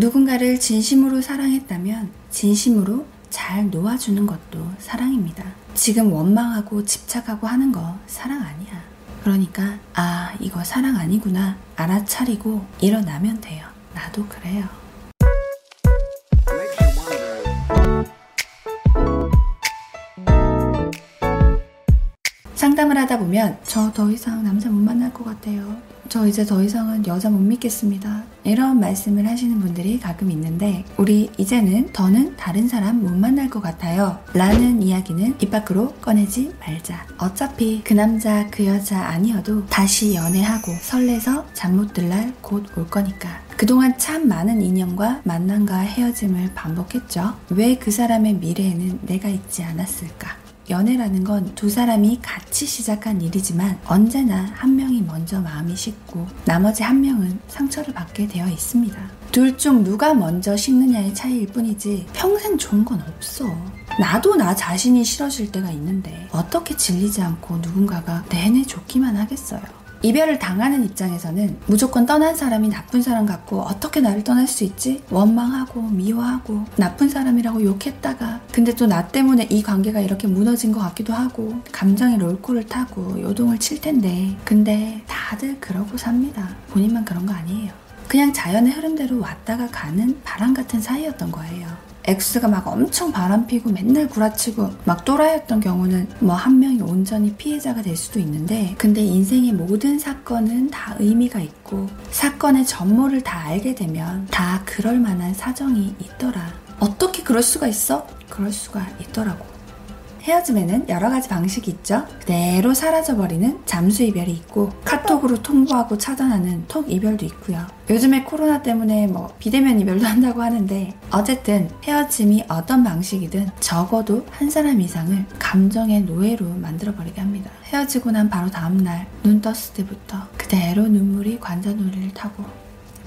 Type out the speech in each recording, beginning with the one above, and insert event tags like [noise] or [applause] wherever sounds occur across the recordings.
누군가를 진심으로 사랑했다면 진심으로 잘 놓아주는 것도 사랑입니다. 지금 원망하고 집착하고 하는 거 사랑 아니야. 그러니까, 아, 이거 사랑 아니구나. 알아차리고 일어나면 돼요. 나도 그래요. 상담을 하다 보면 저 더 이상 남자 못 만날 것 같아요. 저 이제 더 이상은 여자 못 믿겠습니다. 이런 말씀을 하시는 분들이 가끔 있는데 우리 이제는 더는 다른 사람 못 만날 것 같아요. 라는 이야기는 입 밖으로 꺼내지 말자. 어차피 그 남자 그 여자 아니어도 다시 연애하고 설레서 잠 못 들 날 곧 올 거니까. 그동안 참 많은 인연과 만남과 헤어짐을 반복했죠. 왜 그 사람의 미래에는 내가 있지 않았을까? 연애라는 건 두 사람이 같이 시작한 일이지만 언제나 한 명이 먼저 마음이 식고 나머지 한 명은 상처를 받게 되어 있습니다. 둘 중 누가 먼저 식느냐의 차이일 뿐이지 평생 좋은 건 없어. 나도 나 자신이 싫어질 때가 있는데 어떻게 질리지 않고 누군가가 내내 좋기만 하겠어요. 이별을 당하는 입장에서는 무조건 떠난 사람이 나쁜 사람 같고 어떻게 나를 떠날 수 있지? 원망하고 미워하고 나쁜 사람이라고 욕했다가 근데 또 나 때문에 이 관계가 이렇게 무너진 것 같기도 하고 감정의 롤코를 타고 요동을 칠 텐데 근데 다들 그러고 삽니다. 본인만 그런 거 아니에요. 그냥 자연의 흐름대로 왔다가 가는 바람 같은 사이였던 거예요. X가 막 엄청 바람피고 맨날 구라치고 막 또라이였던 경우는 뭐 한 명이 온전히 피해자가 될 수도 있는데 근데 인생의 모든 사건은 다 의미가 있고 사건의 전모를 다 알게 되면 다 그럴 만한 사정이 있더라. 어떻게 그럴 수가 있어? 그럴 수가 있더라고. 헤어짐에는 여러 가지 방식이 있죠. 그대로 사라져버리는 잠수 이별이 있고 카톡으로 통보하고 차단하는 톡 이별도 있고요. 요즘에 코로나 때문에 뭐 비대면 이별도 한다고 하는데 어쨌든 헤어짐이 어떤 방식이든 적어도 한 사람 이상을 감정의 노예로 만들어버리게 합니다. 헤어지고 난 바로 다음날 눈 떴을 때부터 그대로 눈물이 관자놀이를 타고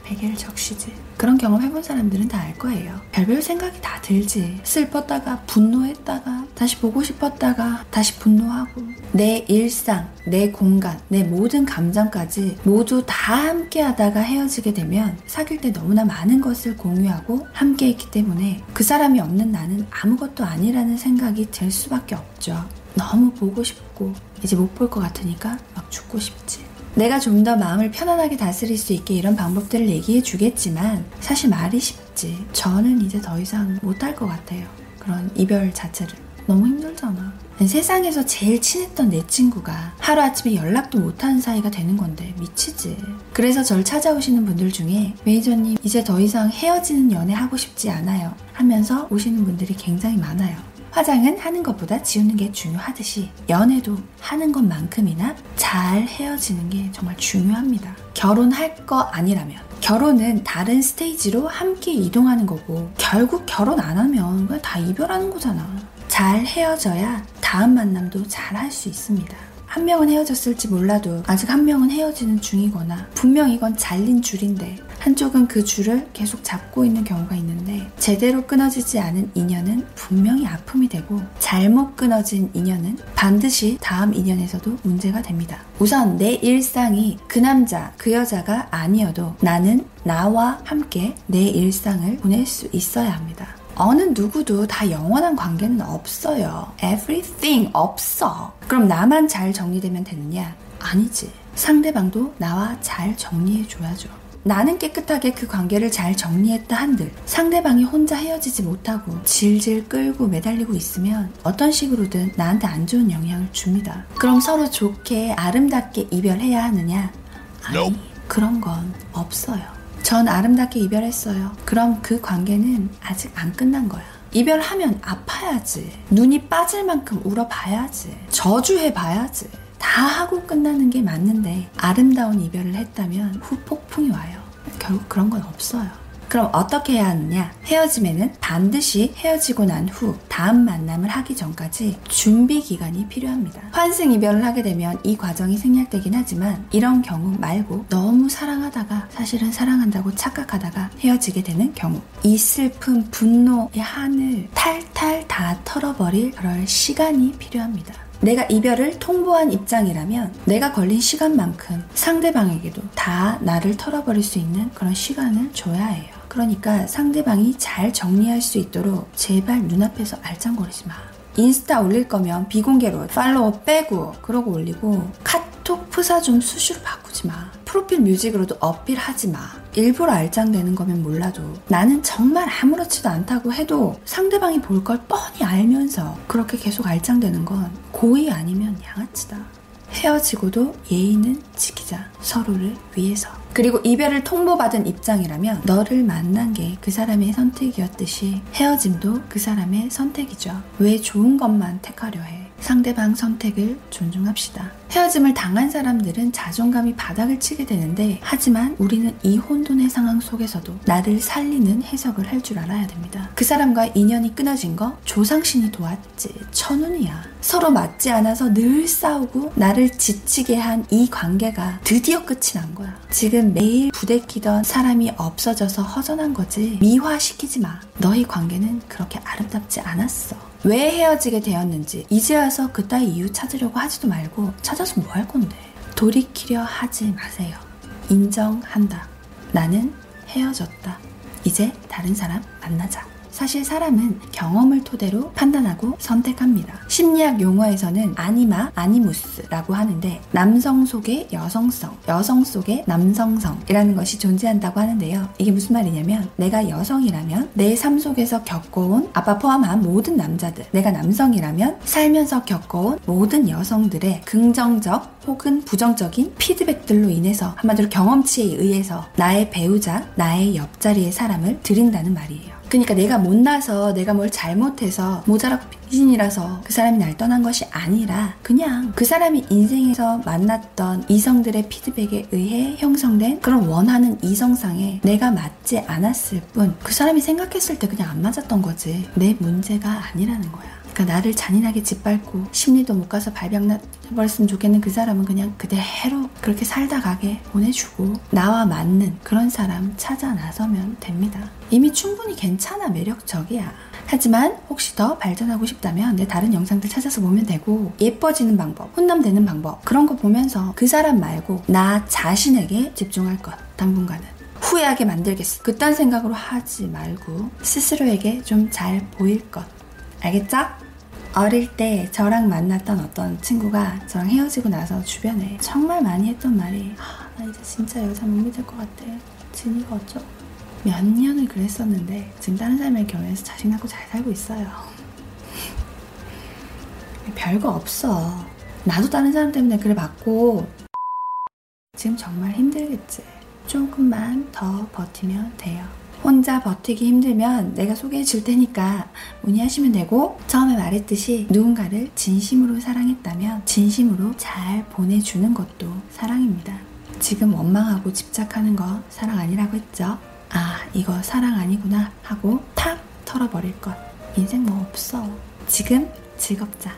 베개를 적시지. 그런 경험 해본 사람들은 다 알 거예요. 별별 생각이 다 들지. 슬펐다가 분노했다가 다시 보고 싶었다가 다시 분노하고 내 일상, 내 공간, 내 모든 감정까지 모두 다 함께 하다가 헤어지게 되면 사귈 때 너무나 많은 것을 공유하고 함께 했기 때문에 그 사람이 없는 나는 아무것도 아니라는 생각이 들 수밖에 없죠. 너무 보고 싶고 이제 못 볼 것 같으니까 막 죽고 싶지. 내가 좀 더 마음을 편안하게 다스릴 수 있게 이런 방법들을 얘기해 주겠지만 사실 말이 쉽지. 저는 이제 더 이상 못할 것 같아요. 그런 이별 자체를. 너무 힘들잖아. 세상에서 제일 친했던 내 친구가 하루아침에 연락도 못하는 사이가 되는 건데 미치지. 그래서 절 찾아오시는 분들 중에 매니저님 이제 더 이상 헤어지는 연애 하고 싶지 않아요 하면서 오시는 분들이 굉장히 많아요. 화장은 하는 것보다 지우는 게 중요하듯이 연애도 하는 것만큼이나 잘 헤어지는 게 정말 중요합니다. 결혼할 거 아니라면 결혼은 다른 스테이지로 함께 이동하는 거고 결국 결혼 안 하면 다 이별하는 거잖아. 잘 헤어져야 다음 만남도 잘 할 수 있습니다. 한 명은 헤어졌을지 몰라도 아직 한 명은 헤어지는 중이거나 분명 이건 잘린 줄인데 한쪽은 그 줄을 계속 잡고 있는 경우가 있는데 제대로 끊어지지 않은 인연은 분명히 아픔이 되고 잘못 끊어진 인연은 반드시 다음 인연에서도 문제가 됩니다. 우선 내 일상이 그 남자, 그 여자가 아니어도 나는 나와 함께 내 일상을 보낼 수 있어야 합니다. 어느 누구도 다 영원한 관계는 없어요. Everything 없어. 그럼 나만 잘 정리되면 되느냐? 아니지. 상대방도 나와 잘 정리해줘야죠. 나는 깨끗하게 그 관계를 잘 정리했다 한들 상대방이 혼자 헤어지지 못하고 질질 끌고 매달리고 있으면 어떤 식으로든 나한테 안 좋은 영향을 줍니다. 그럼 서로 좋게 아름답게 이별해야 하느냐? 아니, 그런 건 없어요. 전 아름답게 이별했어요. 그럼 그 관계는 아직 안 끝난 거야. 이별하면 아파야지. 눈이 빠질 만큼 울어봐야지. 저주해봐야지. 다 하고 끝나는 게 맞는데 아름다운 이별을 했다면 후폭풍이 와요. 결국 그런 건 없어요. 그럼 어떻게 해야 하느냐? 헤어짐에는 반드시 헤어지고 난 후 다음 만남을 하기 전까지 준비 기간이 필요합니다. 환승 이별을 하게 되면 이 과정이 생략되긴 하지만 이런 경우 말고 너무 사랑하다가 사실은 사랑한다고 착각하다가 헤어지게 되는 경우 이 슬픔, 분노의 한을 탈탈 다 털어버릴 그럴 시간이 필요합니다. 내가 이별을 통보한 입장이라면 내가 걸린 시간만큼 상대방에게도 다 나를 털어버릴 수 있는 그런 시간을 줘야 해요. 그러니까 상대방이 잘 정리할 수 있도록 제발 눈앞에서 알짱거리지 마. 인스타 올릴 거면 비공개로 팔로워 빼고 그러고 올리고 카톡 프사 좀 수시로 바꾸지 마. 프로필 뮤직으로도 어필하지 마. 일부러 알짱되는 거면 몰라도 나는 정말 아무렇지도 않다고 해도 상대방이 볼 걸 뻔히 알면서 그렇게 계속 알짱되는 건 고의 아니면 양아치다. 헤어지고도 예의는 지키자. 서로를 위해서. 그리고 이별을 통보받은 입장이라면 너를 만난 게 그 사람의 선택이었듯이 헤어짐도 그 사람의 선택이죠. 왜 좋은 것만 택하려 해? 상대방 선택을 존중합시다. 헤어짐을 당한 사람들은 자존감이 바닥을 치게 되는데 하지만 우리는 이 혼돈의 상황 속에서도 나를 살리는 해석을 할 줄 알아야 됩니다. 그 사람과 인연이 끊어진 거 조상신이 도왔지 천운이야. 서로 맞지 않아서 늘 싸우고 나를 지치게 한 이 관계가 드디어 끝이 난 거야. 지금 매일 부대끼던 사람이 없어져서 허전한 거지 미화시키지 마. 너희 관계는 그렇게 아름답지 않았어. 왜 헤어지게 되었는지 이제 와서 그따위 이유 찾으려고 하지도 말고 찾아서 뭐 할 건데 돌이키려 하지 마세요. 인정한다. 나는 헤어졌다. 이제 다른 사람 만나자. 사실 사람은 경험을 토대로 판단하고 선택합니다. 심리학 용어에서는 아니마, 아니무스라고 하는데 남성 속의 여성성, 여성 속의 남성성이라는 것이 존재한다고 하는데요. 이게 무슨 말이냐면 내가 여성이라면 내 삶 속에서 겪어온 아빠 포함한 모든 남자들, 내가 남성이라면 살면서 겪어온 모든 여성들의 긍정적 혹은 부정적인 피드백들로 인해서 한마디로 경험치에 의해서 나의 배우자, 나의 옆자리의 사람을 들인다는 말이에요. 그러니까 내가 못나서 내가 뭘 잘못해서 모자라고 삐진이라서 그 사람이 날 떠난 것이 아니라 그냥 그 사람이 인생에서 만났던 이성들의 피드백에 의해 형성된 그런 원하는 이성상에 내가 맞지 않았을 뿐 그 사람이 생각했을 때 그냥 안 맞았던 거지 내 문제가 아니라는 거야. 그러니까 나를 잔인하게 짓밟고 심리도 못 가서 발병나버렸으면 좋겠는 그 사람은 그냥 그대로 그렇게 살다 가게 보내주고 나와 맞는 그런 사람 찾아 나서면 됩니다. 이미 충분히 괜찮아 매력적이야. 하지만 혹시 더 발전하고 싶다면 내 다른 영상들 찾아서 보면 되고 예뻐지는 방법, 혼남되는 방법 그런 거 보면서 그 사람 말고 나 자신에게 집중할 것 당분간은 후회하게 만들겠어. 그딴 생각으로 하지 말고 스스로에게 좀 잘 보일 것 알겠죠? 어릴 때 저랑 만났던 어떤 친구가 저랑 헤어지고 나서 주변에 정말 많이 했던 말이 아, 나 이제 진짜 여자 못 믿을 것 같아. 진이가 어쩌? 몇 년을 그랬었는데 지금 다른 사람의 결혼해서 자식 낳고 잘 살고 있어요. [laughs] 별거 없어. 나도 다른 사람 때문에 그래 봤고 지금 정말 힘들겠지. 조금만 더 버티면 돼요. 혼자 버티기 힘들면 내가 소개해 줄 테니까 문의하시면 되고 처음에 말했듯이 누군가를 진심으로 사랑했다면 진심으로 잘 보내주는 것도 사랑입니다. 지금 원망하고 집착하는 거 사랑 아니라고 했죠? 아 이거 사랑 아니구나 하고 탁 털어버릴 것 인생 뭐 없어. 지금 즐겁자.